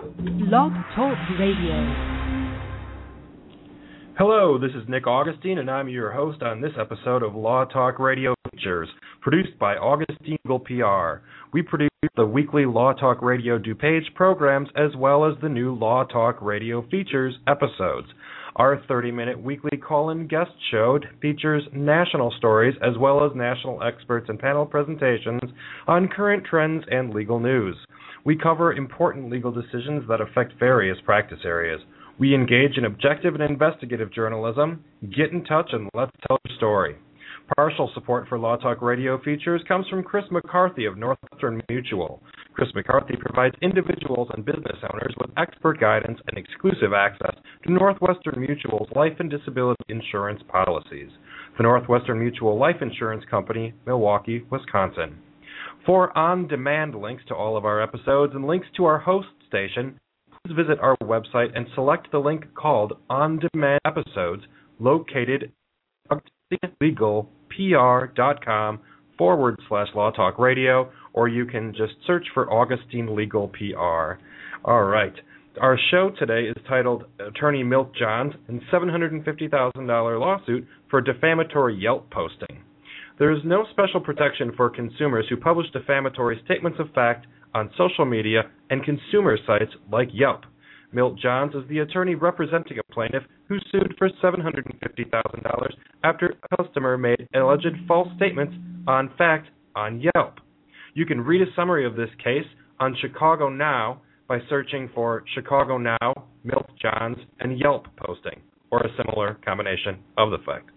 Blog Talk Radio. Hello, this is Nick Augustine, and I'm your host on this episode of Law Talk Radio Features, produced by Augustine Legal PR. We produce the weekly Law Talk Radio DuPage programs as well as the new Law Talk Radio Features episodes. Our 30 minute weekly call in guest show features national stories as well as national experts and panel presentations on current trends and legal news. We cover important legal decisions that affect various practice areas. We engage in objective and investigative journalism. Get in touch and let's tell your story. Partial support for Law Talk Radio features comes from Chris McCarthy of Northwestern Mutual. Chris McCarthy provides individuals and business owners with expert guidance and exclusive access to Northwestern Mutual's life and disability insurance policies. The Northwestern Mutual Life Insurance Company, Milwaukee, Wisconsin. For on demand links to all of our episodes and links to our host station, please visit our website and select the link called On Demand Episodes located at legalpr.com forward slash law talk radio, or you can just search for Augustine Legal PR. All right. Our show today is titled Attorney Milt Johns and $750,000 lawsuit for defamatory Yelp posting. There is no special protection for consumers who publish defamatory statements of fact on social media and consumer sites like Yelp. Milt Johns is the attorney representing a plaintiff who sued for $750,000 after a customer made alleged false statements on fact on Yelp. You can read a summary of this case on Chicago Now by searching for Chicago Now, Milt Johns, and Yelp posting, or a similar combination of the fact.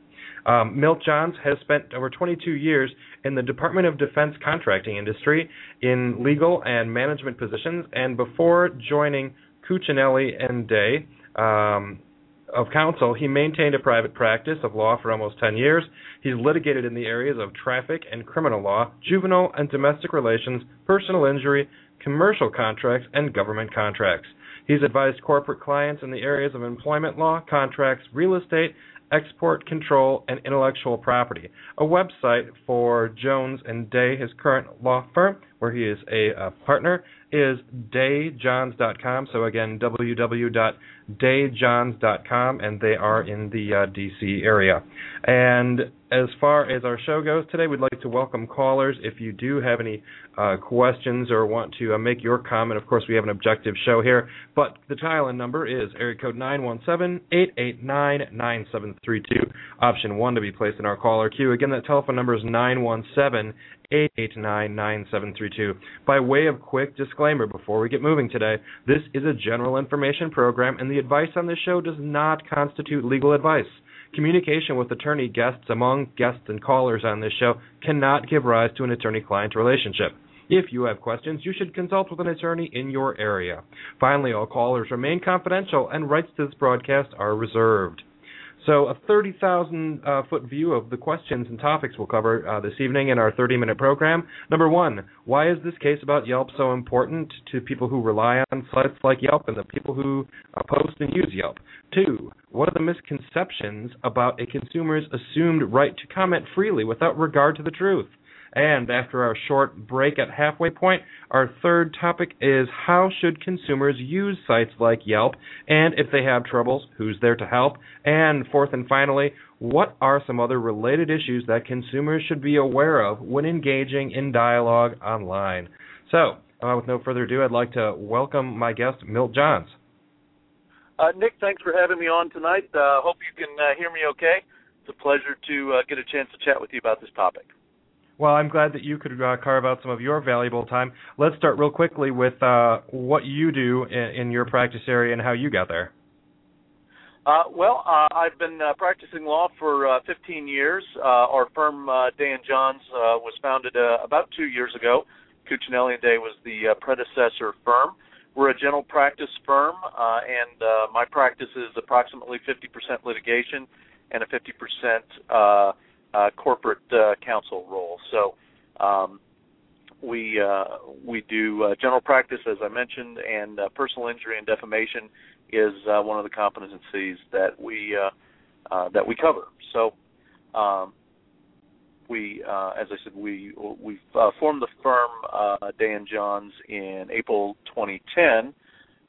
Um, Milt Johns has spent over 22 years in the Department of Defense contracting industry in legal and management positions, and before joining Cuccinelli and Day um, of counsel, he maintained a private practice of law for almost 10 years. He's litigated in the areas of traffic and criminal law, juvenile and domestic relations, personal injury, commercial contracts, and government contracts. He's advised corporate clients in the areas of employment law, contracts, real estate, export control, and intellectual property. A website for Jones and Day, his current law firm, where he is a uh, partner, is dayjohns.com. So again, www.dayjohns.com, and they are in the uh, DC area. And as far as our show goes today, we'd like to welcome callers. If you do have any uh, questions or want to uh, make your comment, of course, we have an objective show here. But the dial-in number is area code 917-889-9732, option 1 to be placed in our caller queue. Again, that telephone number is 917 889 9732. By way of quick disclaimer before we get moving today, this is a general information program, and the advice on this show does not constitute legal advice. Communication with attorney guests among guests and callers on this show cannot give rise to an attorney client relationship. If you have questions, you should consult with an attorney in your area. Finally, all callers remain confidential and rights to this broadcast are reserved. So, a 30,000 uh, foot view of the questions and topics we'll cover uh, this evening in our 30 minute program. Number one, why is this case about Yelp so important to people who rely on sites like Yelp and the people who uh, post and use Yelp? Two, what are the misconceptions about a consumer's assumed right to comment freely without regard to the truth? And after our short break at halfway point, our third topic is how should consumers use sites like Yelp? And if they have troubles, who's there to help? And fourth and finally, what are some other related issues that consumers should be aware of when engaging in dialogue online? So, uh, with no further ado, I'd like to welcome my guest, Milt Johns. Uh, Nick, thanks for having me on tonight. Uh, hope you can uh, hear me okay. It's a pleasure to uh, get a chance to chat with you about this topic. Well, I'm glad that you could uh, carve out some of your valuable time. Let's start real quickly with uh, what you do in, in, your practice area and how you got there. Uh, well, uh, I've been uh, practicing law for uh, 15 years. our firm, Day and Johns, was founded about two years ago. Cuccinelli and Day was the predecessor firm. We're a general practice firm, and my practice is approximately 50% litigation and a 50% uh, corporate uh, counsel role. So um, we uh, we do uh, general practice, as I mentioned, and uh, personal injury and defamation is uh, one of the competencies that we uh, uh, that we cover. So um, we, uh, as I said, we we uh, formed the firm uh, Day and Johns in April 2010.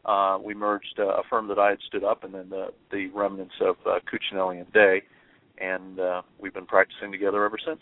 uh, we merged uh, a firm that I had stood up, and then the the remnants of uh, Cuccinelli and Day, and uh, we've been practicing together ever since.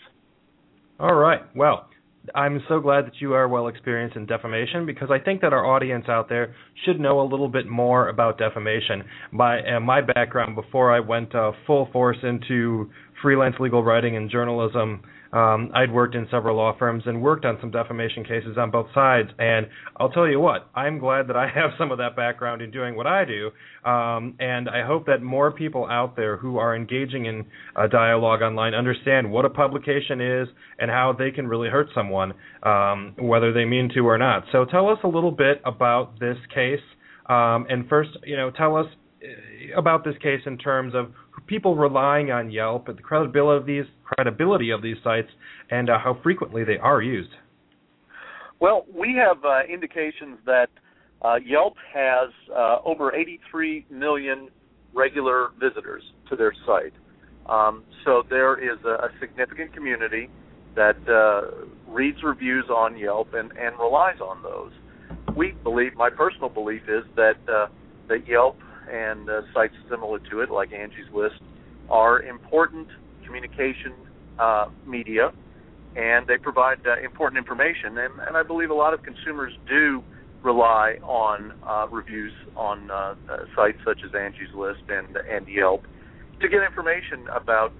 All right. Well, I'm so glad that you are well experienced in defamation because I think that our audience out there should know a little bit more about defamation. My uh, my background before I went uh, full force into freelance legal writing and journalism um, I'd worked in several law firms and worked on some defamation cases on both sides. And I'll tell you what, I'm glad that I have some of that background in doing what I do. Um, and I hope that more people out there who are engaging in a dialogue online understand what a publication is and how they can really hurt someone, um, whether they mean to or not. So tell us a little bit about this case. Um, and first, you know, tell us uh, about this case in terms of people relying on Yelp, the credibility of these credibility of these sites, and uh, how frequently they are used. Well, we have uh, indications that uh, Yelp has uh, over 83 million regular visitors to their site. Um, so there is a, a significant community that uh, reads reviews on Yelp and, and relies on those. We believe, my personal belief is that uh, that Yelp and uh, sites similar to it, like Angie's List, are important communication uh, media, and they provide uh, important information. And, and I believe a lot of consumers do rely on uh, reviews on uh, uh, sites such as Angie's List and and Yelp to get information about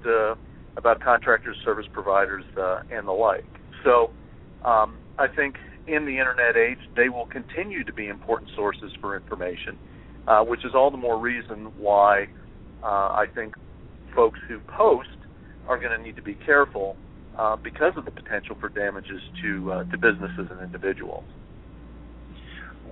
about contractors, service providers, and the like. So um, I think in the internet age, they will continue to be important sources for information, uh, which is all the more reason why uh, I think folks who post are going to need to be careful uh, because of the potential for damages to uh, to businesses and individuals.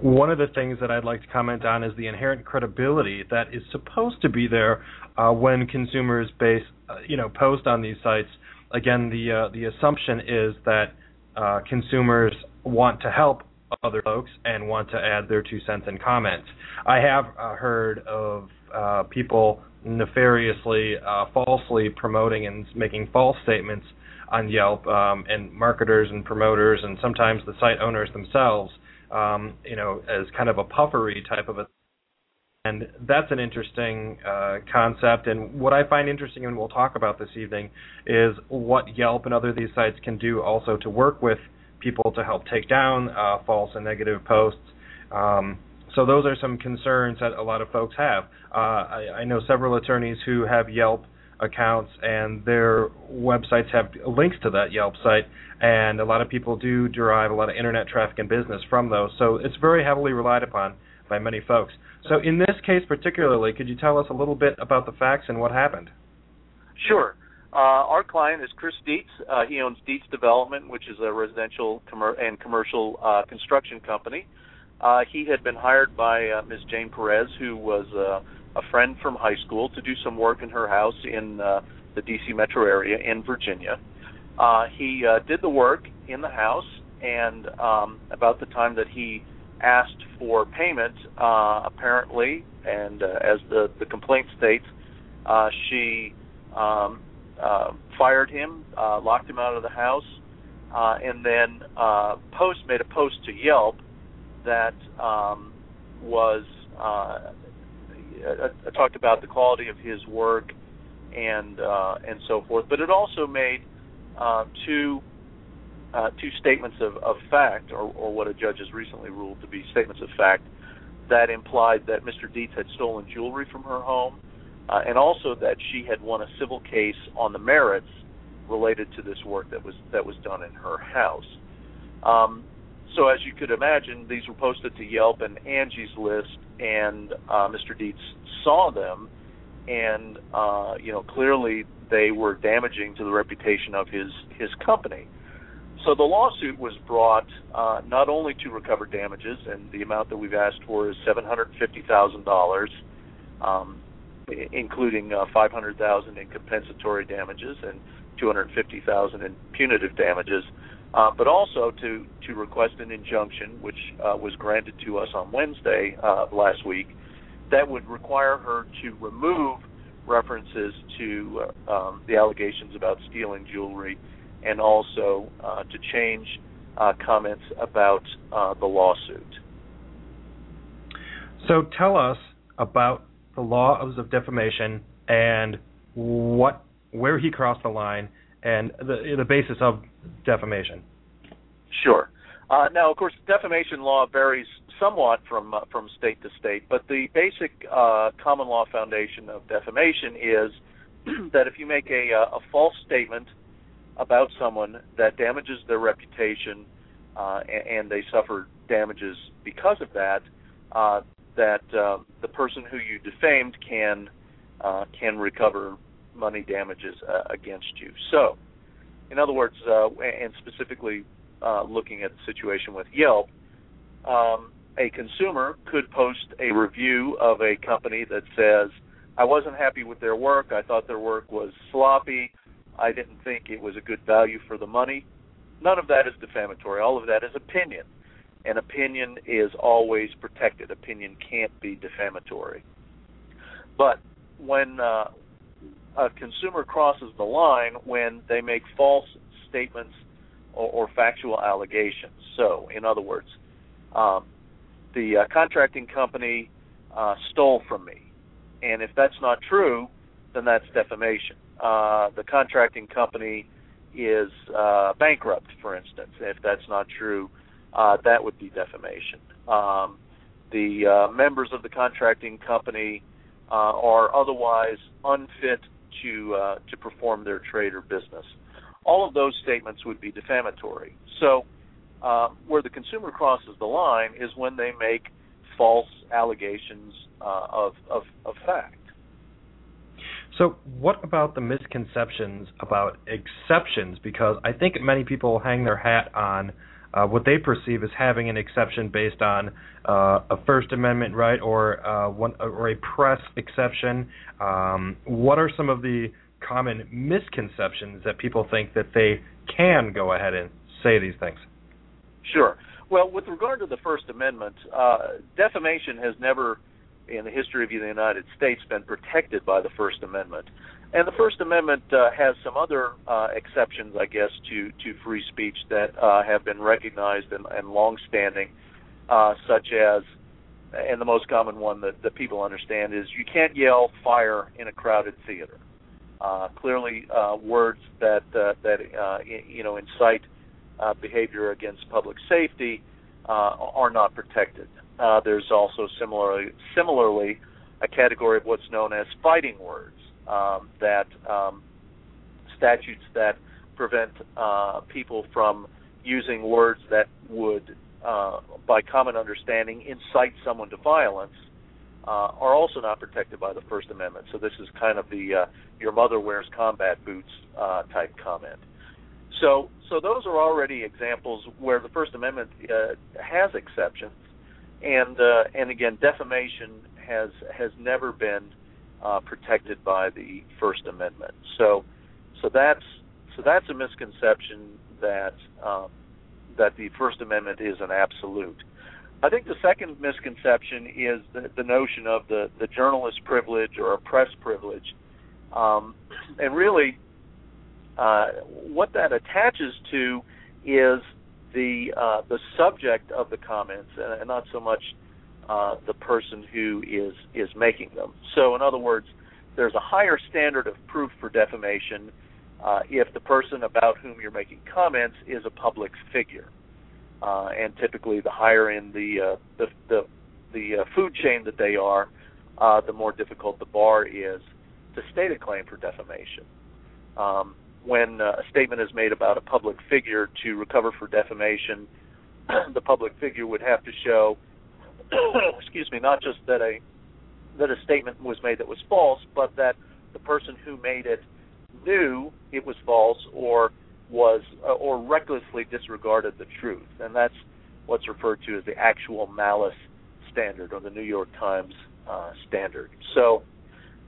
One of the things that I'd like to comment on is the inherent credibility that is supposed to be there uh, when consumers base, uh, you know, post on these sites. Again, the uh, the assumption is that consumers want to help other folks and want to add their two cents and comments. I have heard of people nefariously, uh, falsely promoting and making false statements on Yelp, um, and marketers and promoters, and sometimes the site owners themselves, um, you know, as kind of a puffery type of a. And that's an interesting uh, concept. And what I find interesting, and we'll talk about this evening, is what Yelp and other these sites can do also to work with people to help take down uh, false and negative posts. Um, so those are some concerns that a lot of folks have. Uh, I, I know several attorneys who have Yelp accounts and their websites have links to that Yelp site, and a lot of people do derive a lot of internet traffic and business from those. So it's very heavily relied upon by many folks. So in this case particularly, could you tell us a little bit about the facts and what happened? Sure. Uh, our client is Chris Dietz. Uh, he owns Dietz Development, which is a residential com- and commercial uh, construction company. Uh, he had been hired by uh, Ms. Jane Perez, who was uh, a friend from high school, to do some work in her house in uh, the D.C. metro area in Virginia. Uh, he uh, did the work in the house, and um, about the time that he asked for payment, uh, apparently, and uh, as the the complaint states, uh, she um, uh, fired him, uh, locked him out of the house, uh, and then uh, post made a post to Yelp that um, was uh, I, talked about the quality of his work and uh, and so forth, but it also made uh, two uh, two statements of, of fact, or, or what a judge has recently ruled to be statements of fact, that implied that Mr. Dietz had stolen jewelry from her home, uh, and also that she had won a civil case on the merits related to this work that was that was done in her house. Um, so as you could imagine, these were posted to Yelp and Angie's List, and uh, Mr. Dietz saw them, and uh, you know clearly they were damaging to the reputation of his his company. So the lawsuit was brought uh, not only to recover damages, and the amount that we've asked for is seven hundred fifty thousand um, dollars, including uh, five hundred thousand in compensatory damages and two hundred fifty thousand in punitive damages uh, but also to to request an injunction, which uh, was granted to us on Wednesday uh, last week, that would require her to remove references to uh, um, the allegations about stealing jewelry, and also uh, to change uh, comments about the lawsuit. So tell us about the law of defamation and what where he crossed the line and the the basis of defamation. Sure. Uh, now, of course, defamation law varies somewhat from uh, from state to state, but the basic uh, common law foundation of defamation is that if you make a, uh, a false statement about someone that damages their reputation uh, and, and, they suffer damages because of that, uh, that the person who you defamed can can recover money damages against you. So, in other words, and specifically looking at the situation with Yelp, um, a consumer could post a review of a company that says, I wasn't happy with their work. I thought their work was sloppy. I didn't think it was a good value for the money. None of that is defamatory. All of that is opinion. And opinion is always protected. Opinion can't be defamatory. But when uh, a consumer crosses the line when they make false statements or, or factual allegations, so in other words, um, the uh, contracting company uh, stole from me. And if that's not true, then that's defamation. Uh, the contracting company is uh, bankrupt, for instance. If that's not true, uh, that would be defamation. Um, the uh, members of the contracting company uh, are otherwise unfit to uh, to perform their trade or business. All of those statements would be defamatory. So uh, where the consumer crosses the line is when they make false allegations uh, of, of, of fact. So, what about the misconceptions about exceptions? Because I think many people hang their hat on uh, what they perceive as having an exception based on uh, a First Amendment right or uh, one or a press exception. Um, what are some of the common misconceptions that people think that they can go ahead and say these things? Sure. Well, with regard to the First Amendment, uh, defamation has never, in the history of the United States, been protected by the First Amendment. And the First Amendment uh, has some other uh, exceptions, I guess, to, to free speech that uh, have been recognized and, and longstanding, uh, such as, and the most common one that, that people understand is you can't yell fire in a crowded theater. Uh, clearly, uh, words that that you know incite behavior against public safety are not protected. There's also similarly, similarly a category of what's known as fighting words um, that um, statutes that prevent uh, people from using words that would, uh, by common understanding, incite someone to violence. Uh, are also not protected by the First Amendment. So this is kind of the "your mother wears combat boots" type comment. So, so those are already examples where the First Amendment uh, has exceptions, and uh, and again, defamation has has never been uh, protected by the First Amendment. So, so that's so that's a misconception that um, that the First Amendment is an absolute. I think the second misconception is the, the notion of the, the journalist privilege or a press privilege, um, and really uh, what that attaches to is the uh, the subject of the comments, and, and not so much uh, the person who is is making them. So, in other words, there's a higher standard of proof for defamation uh, if the person about whom you're making comments is a public figure, uh, and typically the higher in the uh, the the, the uh, food chain that they are, the more difficult the bar is to state a claim for defamation. Um, when a statement is made about a public figure to recover for defamation, the public figure would have to show, excuse me, not just that a that a statement was made that was false, but that the person who made it knew it was false or was uh, or recklessly disregarded the truth, and that's what's referred to as the actual malice standard or the New York Times uh, standard. So,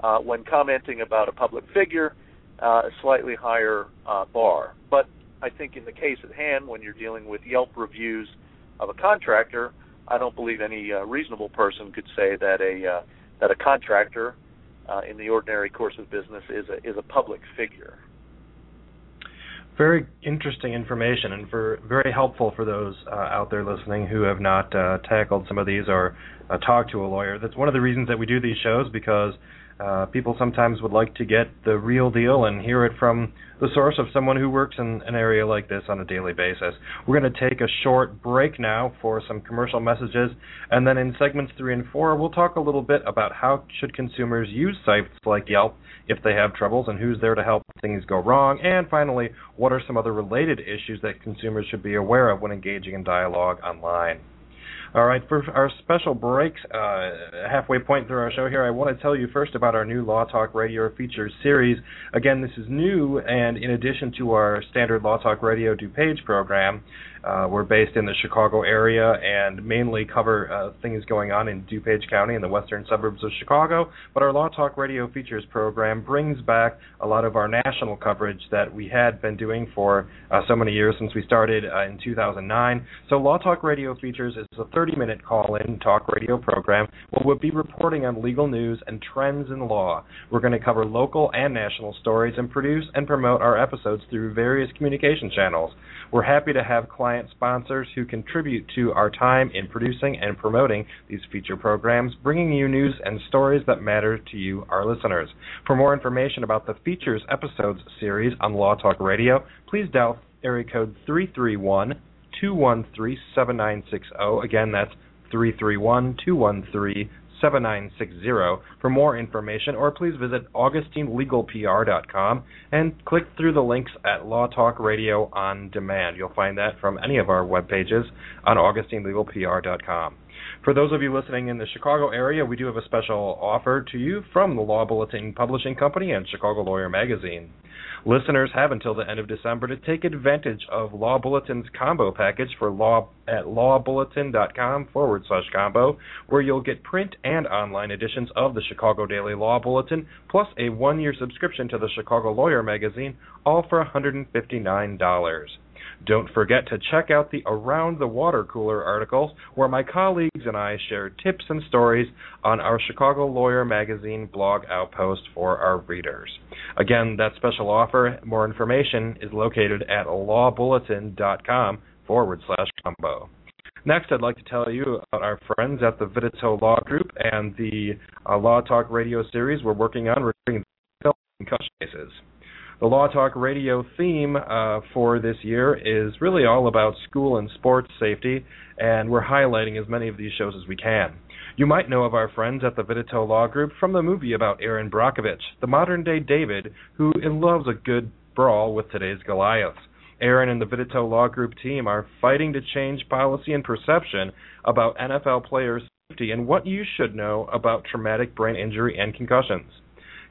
uh, when commenting about a public figure, uh, a slightly higher uh, bar. But I think in the case at hand, when you're dealing with Yelp reviews of a contractor, I don't believe any uh, reasonable person could say that a uh, that a contractor, uh, in the ordinary course of business, is a is a public figure. Very interesting information, and for very helpful for those uh, out there listening who have not uh, tackled some of these or uh, talked to a lawyer. That's one of the reasons that we do these shows because uh, people sometimes would like to get the real deal and hear it from the source of someone who works in an area like this on a daily basis. We're going to take a short break now for some commercial messages, and then in segments three and four, we'll talk a little bit about how should consumers use sites like Yelp if they have troubles and who's there to help things go wrong, and finally, what are some other related issues that consumers should be aware of when engaging in dialogue online. All right, for our special breaks, uh, halfway point through our show here, I want to tell you first about our new Law Talk Radio features series. Again, this is new, and in addition to our standard Law Talk Radio DuPage program, uh, we're based in the Chicago area and mainly cover uh, things going on in DuPage County in the western suburbs of Chicago. But our Law Talk Radio Features program brings back a lot of our national coverage that we had been doing for uh, so many years since we started uh, in 2009. So Law Talk Radio Features is a 30-minute call-in talk radio program where we'll be reporting on legal news and trends in law. We're going to cover local and national stories and produce and promote our episodes through various communication channels. We're happy to have client sponsors who contribute to our time in producing and promoting these feature programs, bringing you news and stories that matter to you, our listeners. For more information about the Features Episodes series on Law Talk Radio, please dial area code 331 213 7960. Again, that's 331 213 7960 for more information, or please visit AugustineLegalPR.com and click through the links at Law Talk Radio on Demand. You'll find that from any of our web pages on AugustineLegalPR.com. For those of you listening in the Chicago area, we do have a special offer to you from the Law Bulletin Publishing Company and Chicago Lawyer Magazine. Listeners have until the end of December to take advantage of Law Bulletin's combo package for law at lawbulletin.com forward slash combo, where you'll get print and online editions of the Chicago Daily Law Bulletin, plus a one year subscription to the Chicago Lawyer magazine, all for $159. Don't forget to check out the Around the Water Cooler articles, where my colleagues and I share tips and stories on our Chicago Lawyer Magazine blog outpost for our readers. Again, that special offer, more information, is located at lawbulletin.com forward slash combo. Next, I'd like to tell you about our friends at the Vititoe Law Group and the uh, Law Talk radio series we're working on regarding concussion cases. The Law Talk Radio theme uh, for this year is really all about school and sports safety, and we're highlighting as many of these shows as we can. You might know of our friends at the Vititoe Law Group from the movie about Erin Brockovich, the modern day David who loves a good brawl with today's Goliath. Aaron and the Vititoe Law Group team are fighting to change policy and perception about NFL players' safety and what you should know about traumatic brain injury and concussions.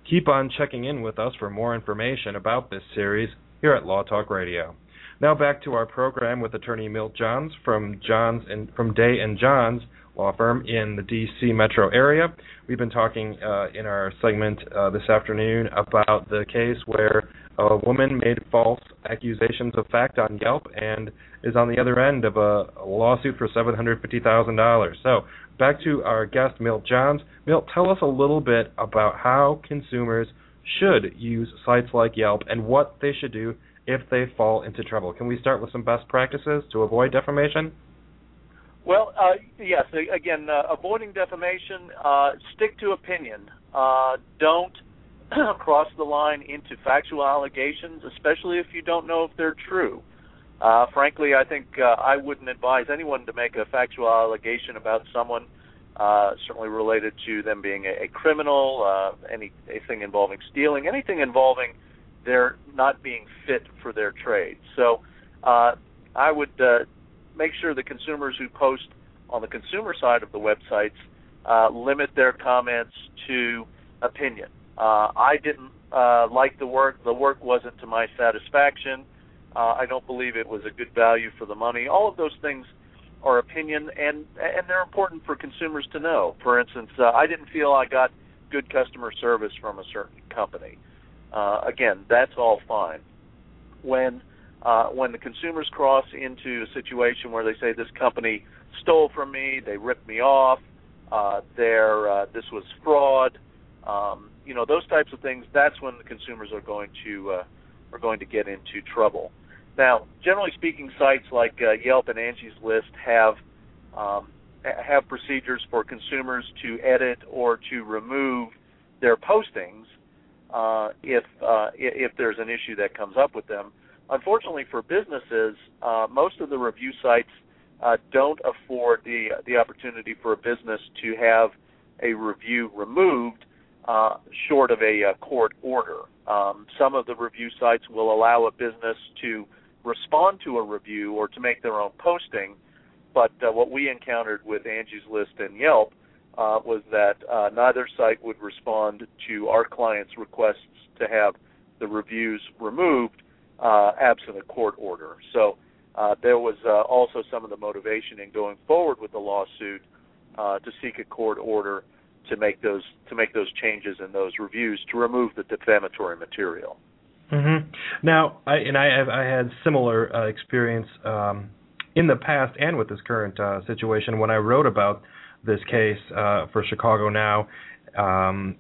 Keep on checking in with us for more information about this series here at Law Talk Radio. Now back to our program with attorney Milt Johns from Johns and from Day and Johns law firm in the D.C. metro area. We've been talking uh, in our segment uh, this afternoon about the case where a woman made false accusations of fact on Yelp and is on the other end of a, a lawsuit for $750,000. So back to our guest, Milt Johns. Milt, tell us a little bit about how consumers should use sites like Yelp and what they should do if they fall into trouble. Can we start with some best practices to avoid defamation? Well, uh, yes. Again, uh, avoiding defamation. Uh, stick to opinion. Uh, don't cross the line into factual allegations, especially if you don't know if they're true. Uh, frankly, I think uh, I wouldn't advise anyone to make a factual allegation about someone, uh, certainly related to them being a, a criminal, uh, any, anything involving stealing, anything involving their not being fit for their trade. So, uh, I would uh, make sure the consumers who post on the consumer side of the websites uh, limit their comments to opinion. Uh, I didn't uh, like the work. The work wasn't to my satisfaction. Uh, I don't believe it was a good value for the money. All of those things are opinion, and and they're important for consumers to know. For instance, uh, I didn't feel I got good customer service from a certain company. Uh, again, that's all fine. When uh, when the consumers cross into a situation where they say this company stole from me, they ripped me off, uh, uh, this was fraud, um, you know those types of things. That's when the consumers are going to uh, are going to get into trouble. Now, generally speaking, sites like uh, Yelp and Angie's List have um, have procedures for consumers to edit or to remove their postings uh, if uh, if there's an issue that comes up with them. Unfortunately, for businesses, uh, most of the review sites uh, don't afford the the opportunity for a business to have a review removed uh, short of a, a court order. Um, some of the review sites will allow a business to respond to a review or to make their own posting. But uh, what we encountered with Angie's List and Yelp uh, was that uh, neither site would respond to our clients' requests to have the reviews removed uh, absent a court order. So uh, there was uh, also some of the motivation in going forward with the lawsuit to seek a court order to make those to make those changes in those reviews to remove the defamatory material. Mm-hmm. Now, I, and I have I had similar uh, experience um, in the past and with this current uh, situation when I wrote about this case uh, for Chicago Now. Um,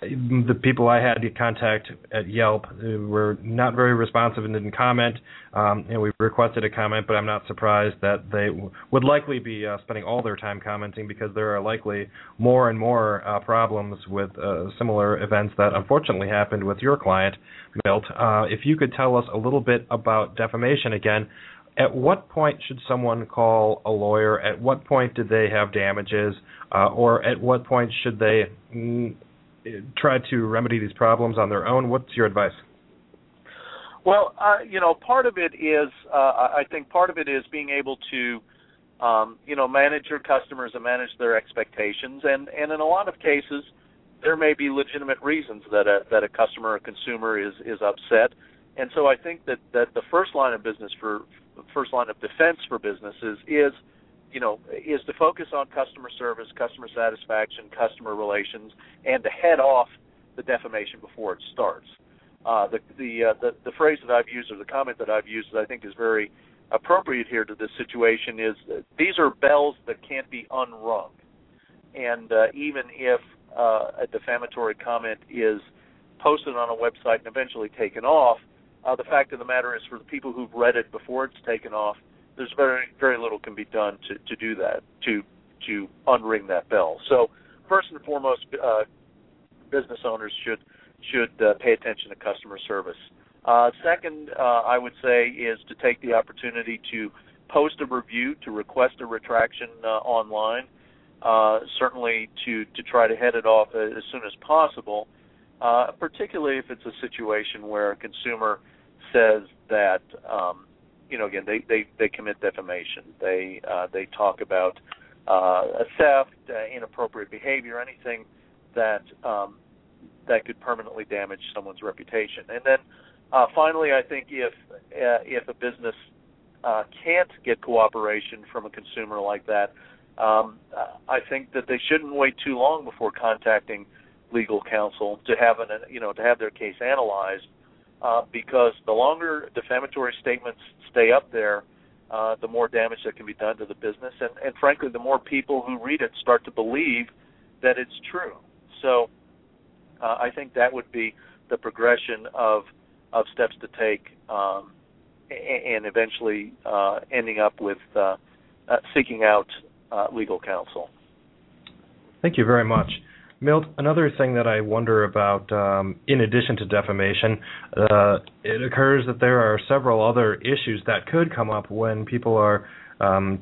the people I had to contact at Yelp were not very responsive and didn't comment. Um, and we requested a comment, but I'm not surprised that they w- would likely be uh, spending all their time commenting because there are likely more and more uh, problems with uh, similar events that unfortunately happened with your client, Milt. Uh, if you could tell us a little bit about defamation again. At what point should someone call a lawyer? At what point do they have damages? Uh, or at what point should they mm, try to remedy these problems on their own? What's your advice? Well, uh, you know, part of it is uh, I think part of it is being able to um, you know manage your customers and manage their expectations, and and in a lot of cases there may be legitimate reasons that a that a customer or consumer is is upset, and so I think that that the first line of business for first line of defense for businesses is you know, is to focus on customer service, customer satisfaction, customer relations, and to head off the defamation before it starts. Uh, the the, uh, the the phrase that I've used or the comment that I've used that I think is very appropriate here to this situation is these are bells that can't be unrung, and uh, even if uh, a defamatory comment is posted on a website and eventually taken off, uh, the fact of the matter is for the people who've read it before it's taken off, there's very very little can be done to to do that to to unring that bell. So first and foremost, uh, business owners should should uh, pay attention to customer service. Uh, second, uh, I would say is to take the opportunity to post a review, to request a retraction uh, online. Uh, certainly to to try to head it off as soon as possible, particularly if it's a situation where a consumer says that um, you know, again, they they they commit defamation. They uh, they talk about uh, a theft, uh, inappropriate behavior, anything that um, that could permanently damage someone's reputation. And then uh, finally, I think if uh, if a business uh, can't get cooperation from a consumer like that, um, I think that they shouldn't wait too long before contacting legal counsel to have an you know to have their case analyzed uh, because the longer defamatory statements stay up there, uh, the more damage that can be done to the business, and, and frankly, the more people who read it start to believe that it's true. So, uh, I think that would be the progression of of steps to take, um, and eventually uh, ending up with uh, uh, seeking out legal counsel. Thank you very much. Milt, another thing that I wonder about, um, in addition to defamation, uh, it occurs that there are several other issues that could come up when people are um,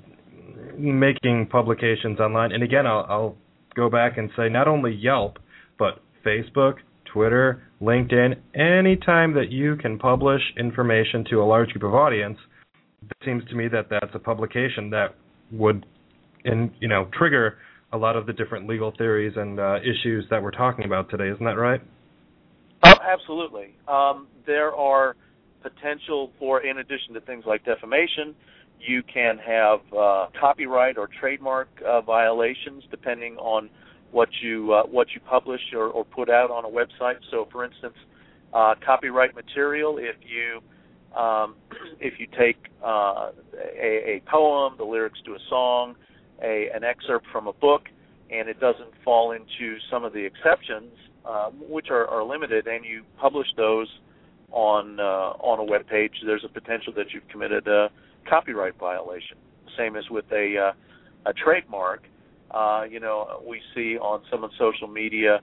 making publications online. And again, I'll, I'll go back and say not only Yelp, but Facebook, Twitter, LinkedIn, anytime that you can publish information to a large group of audience, it seems to me that that's a publication that would, in you know, trigger a lot of the different legal theories and uh, issues that we're talking about today. Isn't that right? Oh, absolutely. Um, there are potential for, in addition to things like defamation, you can have uh, copyright or trademark uh, violations depending on what you uh, what you publish or, or, put out on a website. So, for instance, uh, copyright material. If you um, if you take uh, a, a poem, the lyrics to a song, a, an excerpt from a book and it doesn't fall into some of the exceptions, um, which are, are, limited, and you publish those on uh, on a web page, there's a potential that you've committed a copyright violation. Same as with a uh, a trademark. Uh, you know, we see on some of social media,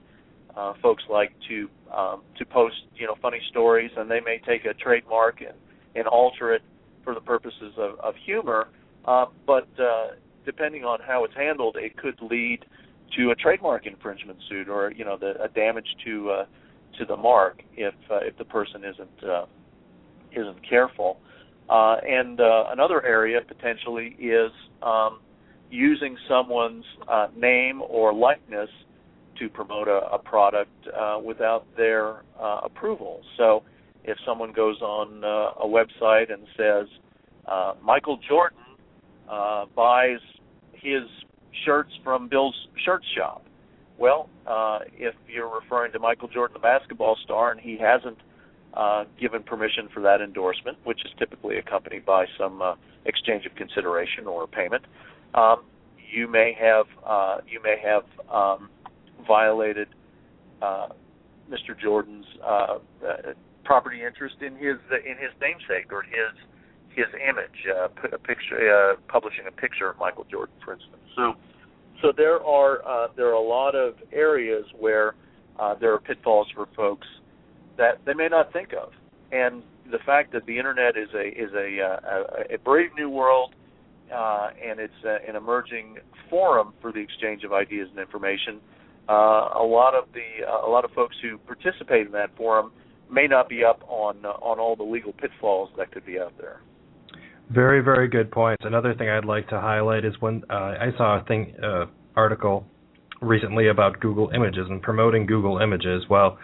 uh, folks like to um, to post you know funny stories, and they may take a trademark and and alter it for the purposes of, of humor. Uh, but uh, depending on how it's handled, it could lead to a trademark infringement suit or you know the a damage to uh, to the mark if uh, if the person isn't uh, isn't careful. Uh, and uh, another area potentially is um, using someone's uh, name or likeness to promote a, a product uh, without their uh, approval. So, if someone goes on uh, a website and says uh, Michael Jordan uh, buys his shirts from Bill's shirt shop, well, uh, if you're referring to Michael Jordan, the basketball star, and he hasn't uh, given permission for that endorsement, which is typically accompanied by some uh, exchange of consideration or payment, um, you may have uh, you may have um, violated uh, Mr. Jordan's uh, property interest in his in his namesake or his his image, uh, a picture, uh, publishing a picture of Michael Jordan, for instance. So, so there are uh, there are a lot of areas where uh, there are pitfalls for folks that they may not think of, and the fact that the internet is a is a uh, a, brave new world, uh, and it's a, an emerging forum for the exchange of ideas and information. Uh, a lot of the uh, a lot of folks who participate in that forum may not be up on uh, on all the legal pitfalls that could be out there. Very, very good points. Another thing I'd like to highlight is when uh, I saw a thing uh, article recently about Google Images and promoting Google Images. Well,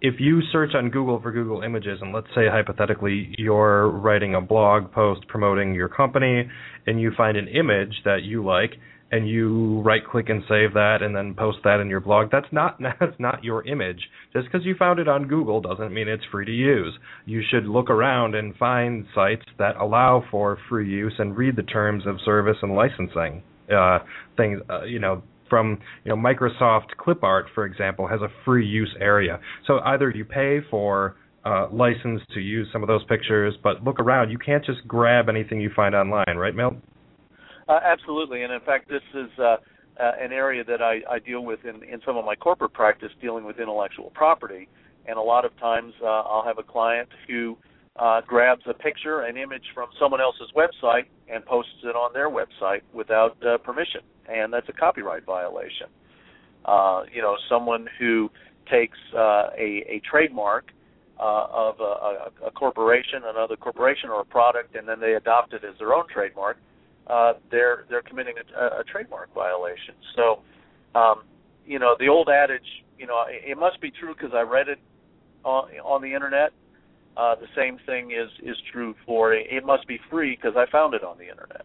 if you search on Google for Google Images, and let's say hypothetically you're writing a blog post promoting your company, and you find an image that you like, and you right click and save that and then post that in your blog that's not that's not your image just because you found it on google doesn't mean it's free to use you should look around and find sites that allow for free use and read the terms of service and licensing uh, things uh, you know from you know microsoft clip art for example has a free use area so either you pay for uh, license to use some of those pictures, but look around. You can't just grab anything you find online, right, Milt? Uh, absolutely, and in fact, this is uh, uh, an area that I, I deal with in, in some of my corporate practice, dealing with intellectual property. And a lot of times, uh, I'll have a client who uh, grabs a picture, an image from someone else's website, and posts it on their website without uh, permission, and that's a copyright violation. Uh, you know, someone who takes uh, a, a trademark uh, of a, a, a corporation, another corporation, or a product, and then they adopt it as their own trademark uh, they're they're committing a, a trademark violation. So, um, you know, the old adage, you know, it, it must be true because I read it on, on the internet. Uh, the same thing is is true for it must be free because I found it on the internet.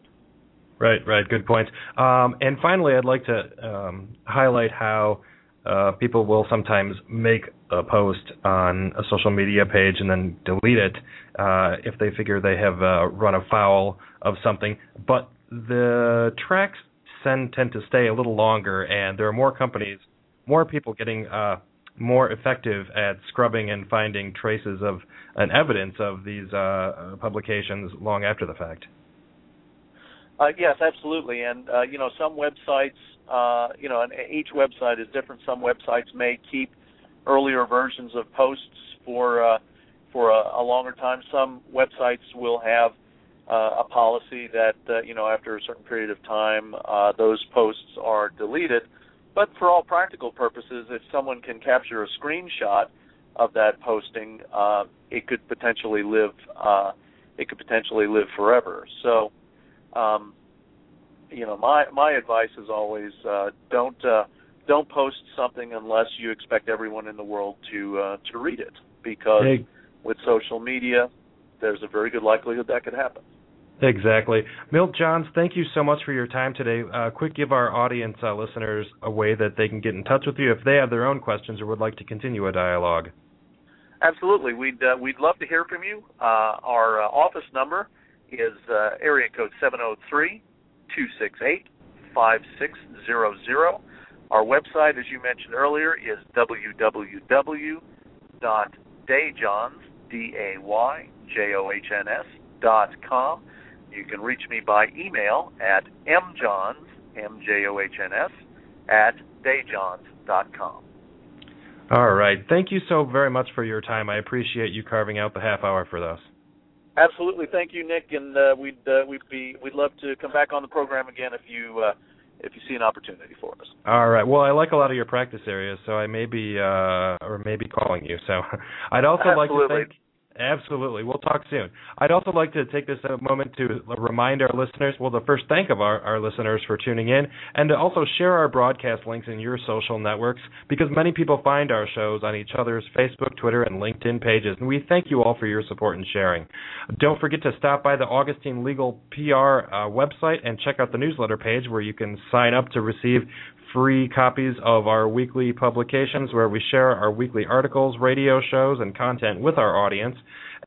Right, right. Good point. Um, and finally, I'd like to um, highlight how uh, people will sometimes make a post on a social media page and then delete it uh, if they figure they have uh, run afoul of something. But the tracks tend tend to stay a little longer, and there are more companies, more people getting uh, more effective at scrubbing and finding traces of an evidence of these uh, publications long after the fact. Uh, yes, absolutely. And uh, you know, some websites, you know, and each website is different. Some websites may keep earlier versions of posts for uh, for a, a longer time. Some websites will have uh, a policy that uh, you know after a certain period of time uh, those posts are deleted. But for all practical purposes, if someone can capture a screenshot of that posting, uh, it could potentially live. Uh, it could potentially live forever. So, um, you know, my my advice is always don't don't post something unless you expect everyone in the world to uh, to read it, because hey. with social media, there's a very good likelihood that could happen. Exactly. Milt Johns, thank you so much for your time today. Uh, quick, give our audience uh, listeners a way that they can get in touch with you if they have their own questions or would like to continue a dialogue. Absolutely. We'd uh, we'd love to hear from you. Uh, our uh, office number is uh, area code 703 268 5600. Our website, as you mentioned earlier, is www.dayjohns, D A Y J O H N S dot com. You can reach me by email at mjohns, M J O H N S, at dayjohns dot com. All right. Thank you so very much for your time. I appreciate you carving out the half hour for us. Absolutely. Thank you, Nick, and uh, we'd uh, we'd be we'd love to come back on the program again if you uh, if you see an opportunity for us. All right. Well, I like a lot of your practice areas, so I may be uh, or maybe calling you. So I'd also Absolutely. like to thank Absolutely. We'll talk soon. I'd also like to take this uh, moment to remind our listeners, well, to first thank of our, our listeners for tuning in, and to also share our broadcast links in your social networks, because many people find our shows on each other's Facebook, Twitter, and LinkedIn pages, and we thank you all for your support and sharing. Don't forget to stop by the Augustine Legal PR uh, website and check out the newsletter page where you can sign up to receive free copies of our weekly publications where we share our weekly articles, radio shows, and content with our audience.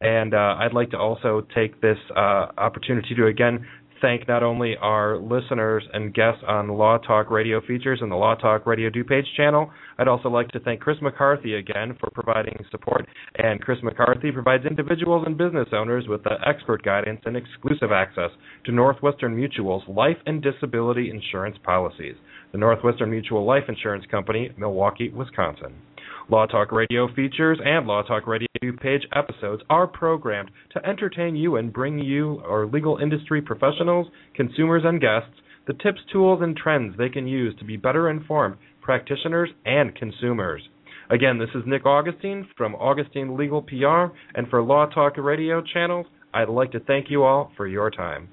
And uh, I'd like to also take this uh, opportunity to again thank not only our listeners and guests on Law Talk Radio features and the Law Talk Radio DuPage channel. I'd also like to thank Chris McCarthy again for providing support. And Chris McCarthy provides individuals and business owners with the expert guidance and exclusive access to Northwestern Mutual's life and disability insurance policies. The Northwestern Mutual Life Insurance Company, Milwaukee, Wisconsin. Law Talk Radio features and Law Talk Radio page episodes are programmed to entertain you and bring you, our legal industry professionals, consumers, and guests, the tips, tools, and trends they can use to be better informed practitioners and consumers. Again, this is Nick Augustine from Augustine Legal PR, and for Law Talk Radio channels, I'd like to thank you all for your time.